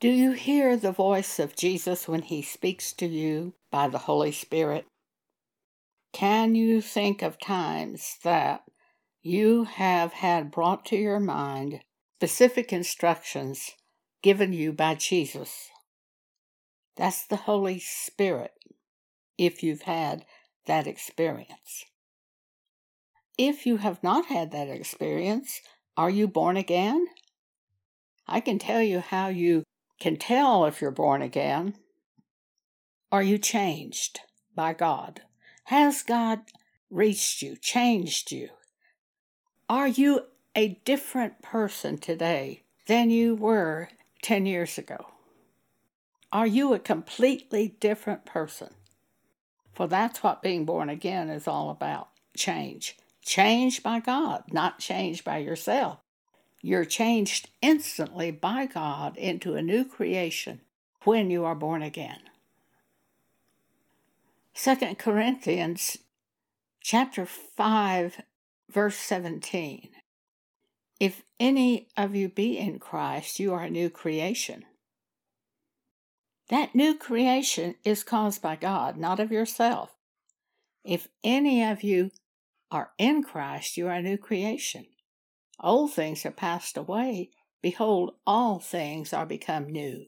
Do you hear the voice of Jesus when he speaks to you by the Holy Spirit? Can you think of times that you have had brought to your mind specific instructions given you by Jesus? That's the Holy Spirit, if you've had that experience. If you have not had that experience, are you born again? I can tell you how you can tell if you're born again. Are you changed by God? Has God reached you, changed you? Are you a different person today than you were 10 years ago? Are you a completely different person? For that's what being born again is all about change. Changed by God, not changed by yourself. You're changed instantly by God into a new creation when you are born again. 2 Corinthians chapter 5 verse 17. If any of you be in Christ, you are a new creation. That new creation is caused by God, not of yourself. If any of you are in Christ, you are a new creation. Old things have passed away. Behold, all things are become new.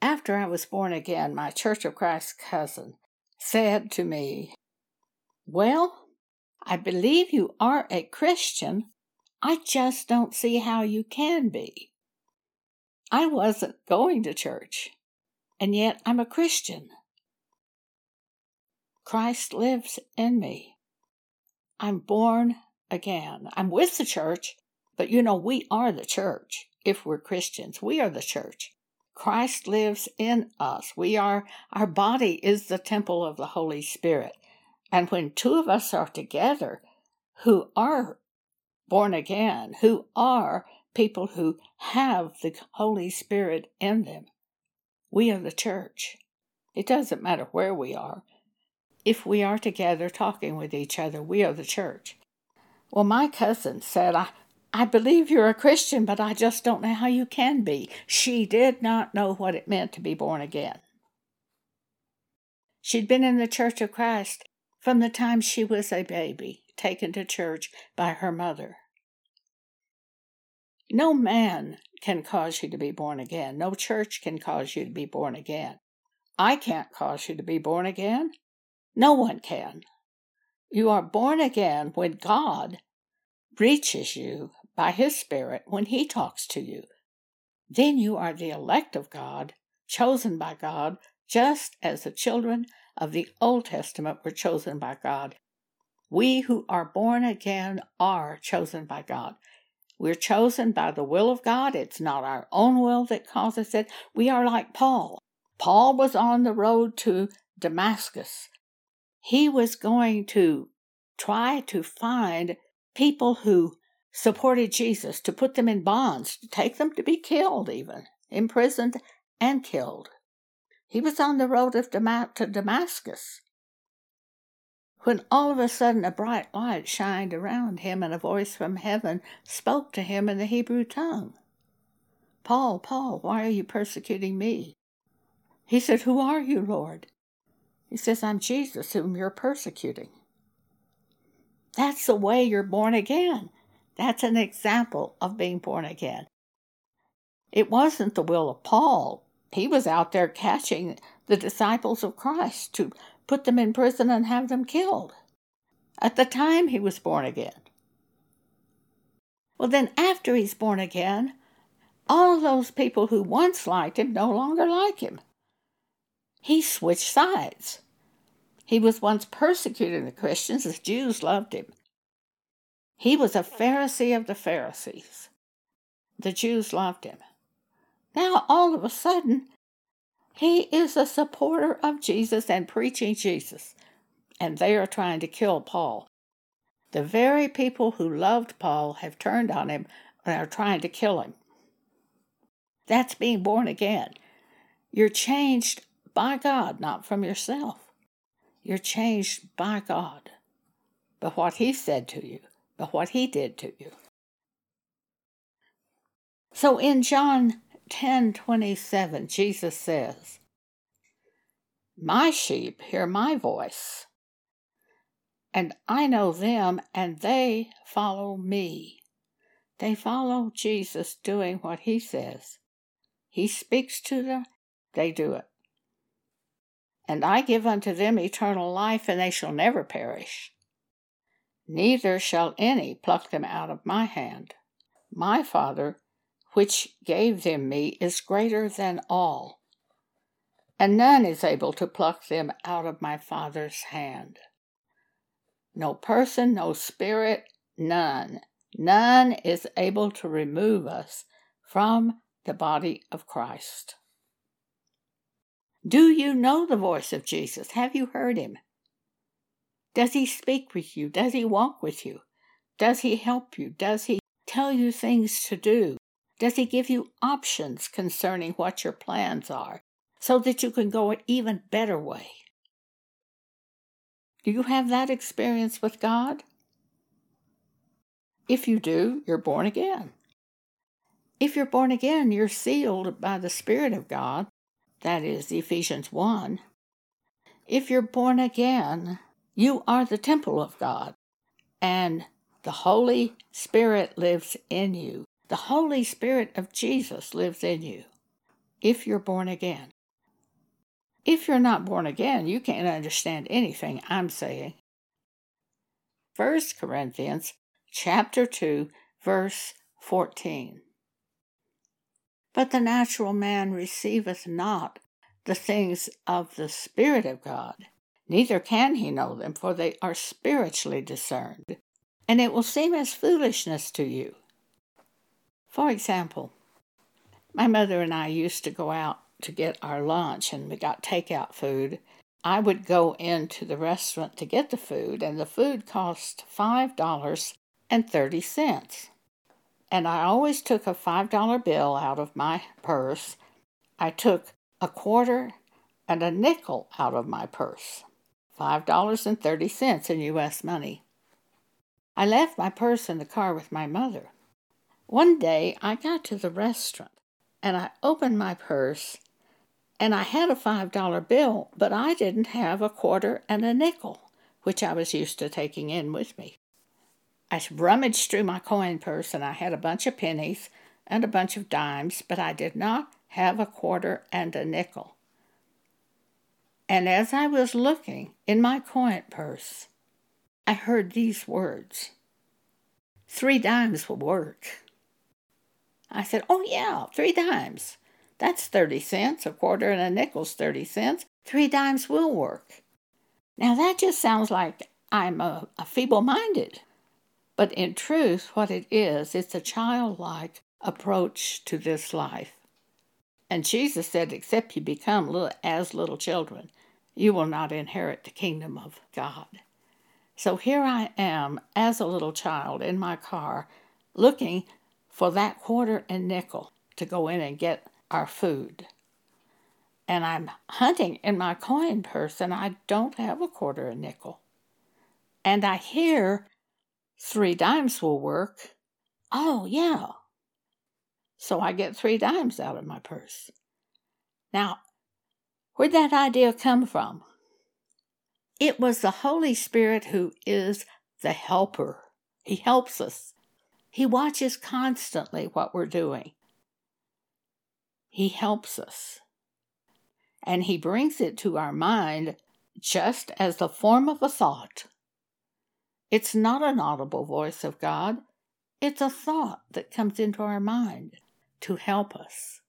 After I was born again, my Church of Christ cousin said to me, Well, I believe you are a Christian. I just don't see how you can be. I wasn't going to church, and yet I'm a Christian. Christ lives in me. I'm born again. I'm with the church, but you know, we are the church if we're Christians. We are the church. Christ lives in us. We are, our body is the temple of the Holy Spirit. And when two of us are together who are born again, who are people who have the Holy Spirit in them, we are the church. It doesn't matter where we are. If we are together talking with each other, we are the church. Well, my cousin said, I, I believe you're a Christian, but I just don't know how you can be. She did not know what it meant to be born again. She'd been in the Church of Christ from the time she was a baby, taken to church by her mother. No man can cause you to be born again. No church can cause you to be born again. I can't cause you to be born again. No one can. You are born again when God reaches you by His Spirit when He talks to you. Then you are the elect of God, chosen by God, just as the children of the Old Testament were chosen by God. We who are born again are chosen by God. We're chosen by the will of God. It's not our own will that causes it. We are like Paul. Paul was on the road to Damascus he was going to try to find people who supported Jesus, to put them in bonds, to take them to be killed, even imprisoned and killed. He was on the road of Dam- to Damascus when all of a sudden a bright light shined around him and a voice from heaven spoke to him in the Hebrew tongue. Paul, Paul, why are you persecuting me? He said, Who are you, Lord? He says, I'm Jesus whom you're persecuting. That's the way you're born again. That's an example of being born again. It wasn't the will of Paul. He was out there catching the disciples of Christ to put them in prison and have them killed at the time he was born again. Well, then, after he's born again, all those people who once liked him no longer like him. He switched sides. He was once persecuting the Christians, the Jews loved him. He was a Pharisee of the Pharisees. The Jews loved him. Now, all of a sudden, he is a supporter of Jesus and preaching Jesus. And they are trying to kill Paul. The very people who loved Paul have turned on him and are trying to kill him. That's being born again. You're changed by God, not from yourself. You're changed by God, by what He said to you, by what He did to you. So in John 10:27 Jesus says, "My sheep hear my voice, and I know them and they follow me." They follow Jesus doing what he says. He speaks to them, they do it. And I give unto them eternal life, and they shall never perish. Neither shall any pluck them out of my hand. My Father, which gave them me, is greater than all, and none is able to pluck them out of my Father's hand. No person, no spirit, none, none is able to remove us from the body of Christ. Do you know the voice of Jesus? Have you heard him? Does he speak with you? Does he walk with you? Does he help you? Does he tell you things to do? Does he give you options concerning what your plans are so that you can go an even better way? Do you have that experience with God? If you do, you're born again. If you're born again, you're sealed by the Spirit of God. That is Ephesians 1. If you're born again, you are the temple of God, and the Holy Spirit lives in you. The Holy Spirit of Jesus lives in you if you're born again. If you're not born again, you can't understand anything I'm saying. 1 Corinthians chapter 2 verse 14. But the natural man receiveth not the things of the Spirit of God, neither can he know them, for they are spiritually discerned. And it will seem as foolishness to you. For example, my mother and I used to go out to get our lunch, and we got takeout food. I would go into the restaurant to get the food, and the food cost $5.30. And I always took a $5 bill out of my purse. I took a quarter and a nickel out of my purse. $5.30 in U.S. money. I left my purse in the car with my mother. One day I got to the restaurant and I opened my purse and I had a $5 bill, but I didn't have a quarter and a nickel, which I was used to taking in with me. I rummaged through my coin purse and I had a bunch of pennies and a bunch of dimes, but I did not have a quarter and a nickel. And as I was looking in my coin purse, I heard these words Three dimes will work. I said, Oh, yeah, three dimes. That's 30 cents. A quarter and a nickel's 30 cents. Three dimes will work. Now, that just sounds like I'm uh, a, a feeble minded. But in truth, what it is, it's a childlike approach to this life. And Jesus said, Except you become little, as little children, you will not inherit the kingdom of God. So here I am as a little child in my car looking for that quarter and nickel to go in and get our food. And I'm hunting in my coin purse and I don't have a quarter and nickel. And I hear three dimes will work. Oh, yeah. So I get three dimes out of my purse. Now, where'd that idea come from? It was the Holy Spirit who is the helper. He helps us. He watches constantly what we're doing. He helps us. And He brings it to our mind just as the form of a thought. It's not an audible voice of God, it's a thought that comes into our mind to help us.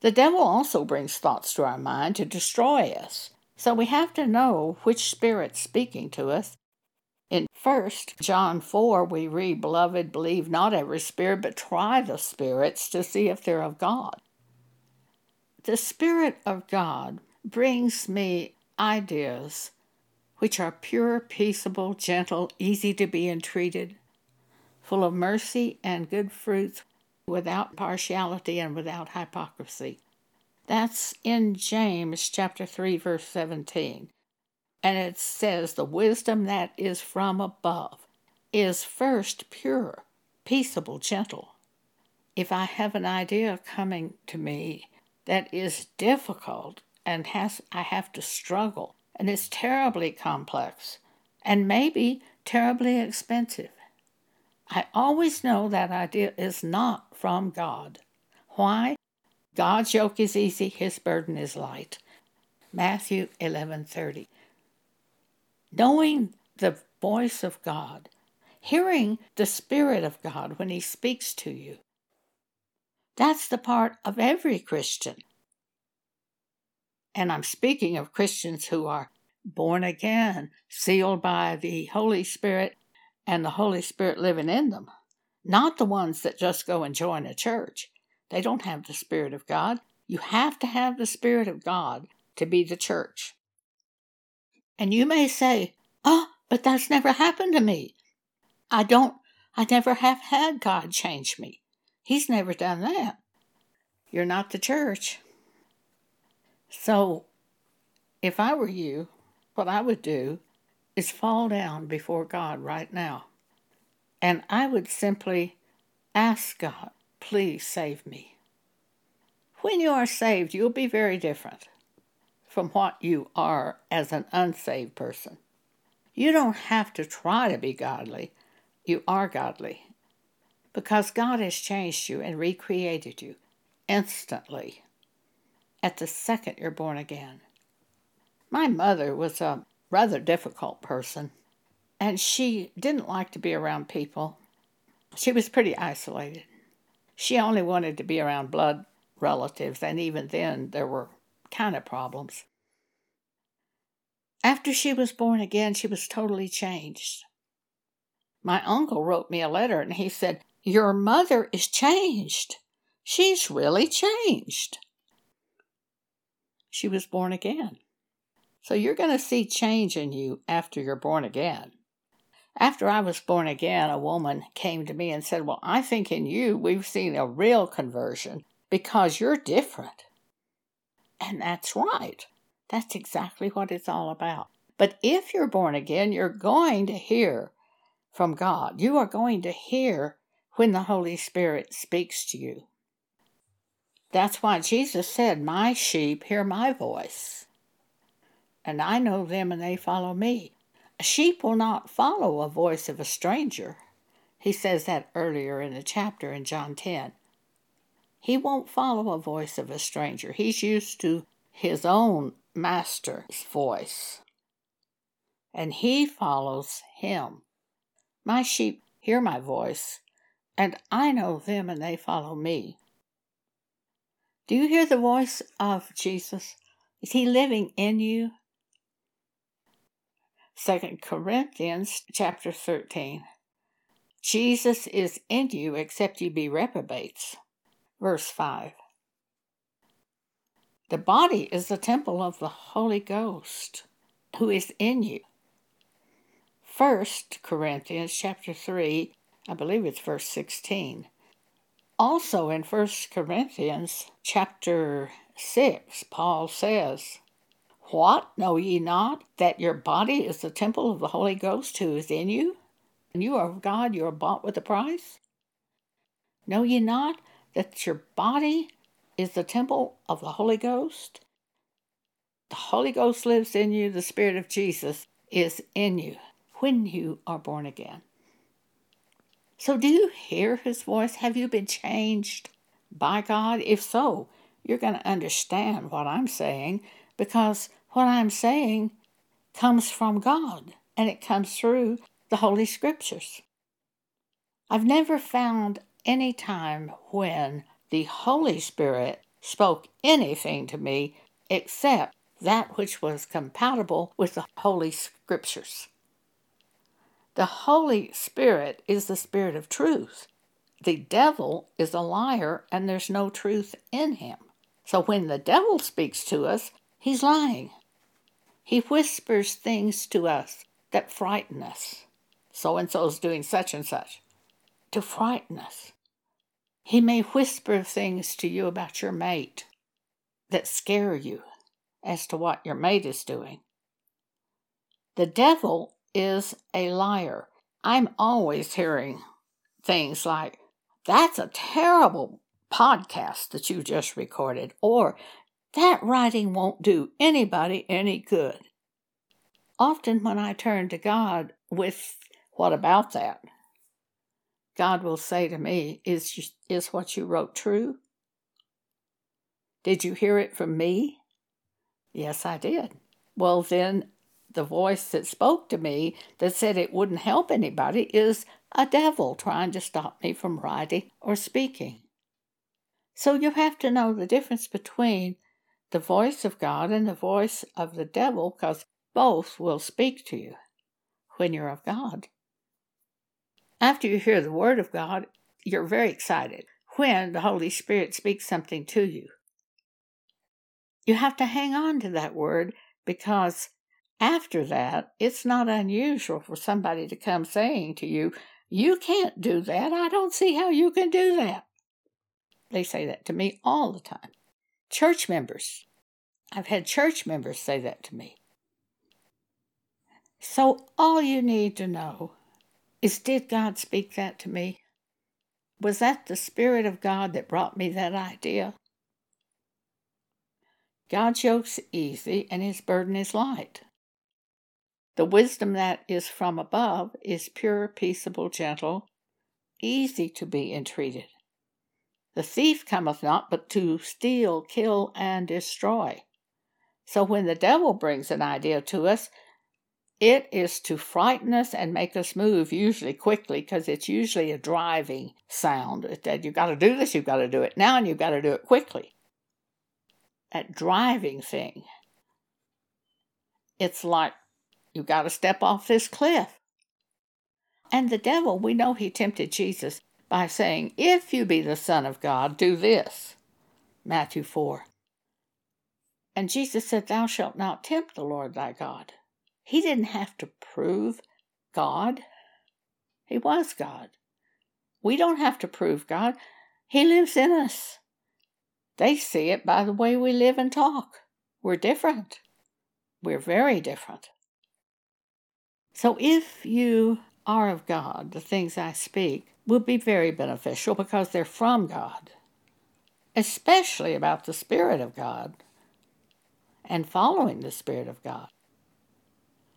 The devil also brings thoughts to our mind to destroy us. So we have to know which spirit's speaking to us. In 1 John 4, we read, Beloved, believe not every spirit, but try the spirits to see if they're of God. The Spirit of God brings me ideas which are pure, peaceable, gentle, easy to be entreated, full of mercy and good fruits, without partiality and without hypocrisy. That's in James chapter 3 verse 17. And it says the wisdom that is from above is first pure, peaceable, gentle. if I have an idea coming to me that is difficult and has I have to struggle and it's terribly complex and maybe terribly expensive. I always know that idea is not from God. Why? God's yoke is easy, his burden is light. Matthew 11:30. Knowing the voice of God, hearing the spirit of God when he speaks to you. That's the part of every Christian. And I'm speaking of Christians who are born again, sealed by the Holy Spirit and the Holy Spirit living in them, not the ones that just go and join a church. They don't have the Spirit of God. You have to have the Spirit of God to be the church. And you may say, Oh, but that's never happened to me. I don't, I never have had God change me. He's never done that. You're not the church. So, if I were you, what I would do is fall down before God right now. And I would simply ask God, please save me. When you are saved, you'll be very different from what you are as an unsaved person. You don't have to try to be godly, you are godly. Because God has changed you and recreated you instantly at the second you're born again. My mother was a rather difficult person, and she didn't like to be around people. She was pretty isolated. She only wanted to be around blood relatives, and even then there were kind of problems. After she was born again, she was totally changed. My uncle wrote me a letter and he said, Your mother is changed. She's really changed. She was born again. So you're going to see change in you after you're born again. After I was born again, a woman came to me and said, Well, I think in you we've seen a real conversion because you're different. And that's right. That's exactly what it's all about. But if you're born again, you're going to hear from God. You are going to hear when the Holy Spirit speaks to you. That's why Jesus said, My sheep hear my voice, and I know them and they follow me. A sheep will not follow a voice of a stranger. He says that earlier in the chapter in John 10. He won't follow a voice of a stranger. He's used to his own master's voice, and he follows him. My sheep hear my voice, and I know them and they follow me. Do you hear the voice of Jesus? Is he living in you? Second Corinthians chapter 13. Jesus is in you except you be reprobates. Verse 5. The body is the temple of the Holy Ghost who is in you. First Corinthians chapter 3, I believe it's verse 16. Also in First Corinthians chapter 6, Paul says, What know ye not that your body is the temple of the Holy Ghost who is in you? And you are of God, you are bought with a price? Know ye not that your body is the temple of the Holy Ghost. The Holy Ghost lives in you, the Spirit of Jesus is in you when you are born again. So, do you hear His voice? Have you been changed by God? If so, you're going to understand what I'm saying because what I'm saying comes from God and it comes through the Holy Scriptures. I've never found any time when the Holy Spirit spoke anything to me except that which was compatible with the Holy Scriptures. The Holy Spirit is the Spirit of truth. The devil is a liar and there's no truth in him. So when the devil speaks to us, he's lying. He whispers things to us that frighten us. So and so's doing such and such to frighten us. He may whisper things to you about your mate that scare you as to what your mate is doing. The devil is a liar. I'm always hearing things like, That's a terrible podcast that you just recorded, or that writing won't do anybody any good. Often, when I turn to God with, What about that? God will say to me, Is, is what you wrote true? Did you hear it from me? Yes, I did. Well, then the voice that spoke to me that said it wouldn't help anybody is a devil trying to stop me from writing or speaking. So you have to know the difference between the voice of God and the voice of the devil because both will speak to you when you're of God. After you hear the word of God, you're very excited when the Holy Spirit speaks something to you. You have to hang on to that word because after that, it's not unusual for somebody to come saying to you, You can't do that. I don't see how you can do that. They say that to me all the time. Church members. I've had church members say that to me. So, all you need to know is Did God speak that to me? Was that the Spirit of God that brought me that idea? God's yoke's easy and his burden is light. The wisdom that is from above is pure, peaceable, gentle, easy to be entreated. The thief cometh not but to steal, kill, and destroy. So when the devil brings an idea to us, it is to frighten us and make us move, usually quickly, because it's usually a driving sound. That you've got to do this, you've got to do it now, and you've got to do it quickly. That driving thing. It's like you've got to step off this cliff. And the devil, we know he tempted Jesus by saying, If you be the Son of God, do this. Matthew 4. And Jesus said, Thou shalt not tempt the Lord thy God. He didn't have to prove God, He was God. We don't have to prove God, He lives in us. They see it by the way we live and talk. We're different. We're very different. So if you are of God, the things I speak will be very beneficial because they're from God, especially about the Spirit of God and following the Spirit of God.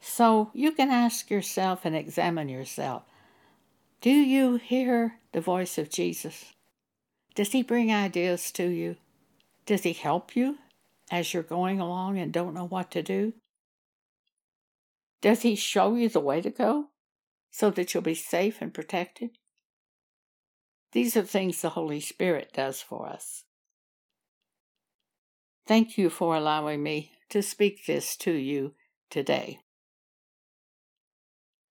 So you can ask yourself and examine yourself do you hear the voice of Jesus? Does he bring ideas to you? Does he help you as you're going along and don't know what to do? Does he show you the way to go so that you'll be safe and protected? These are things the Holy Spirit does for us. Thank you for allowing me to speak this to you today.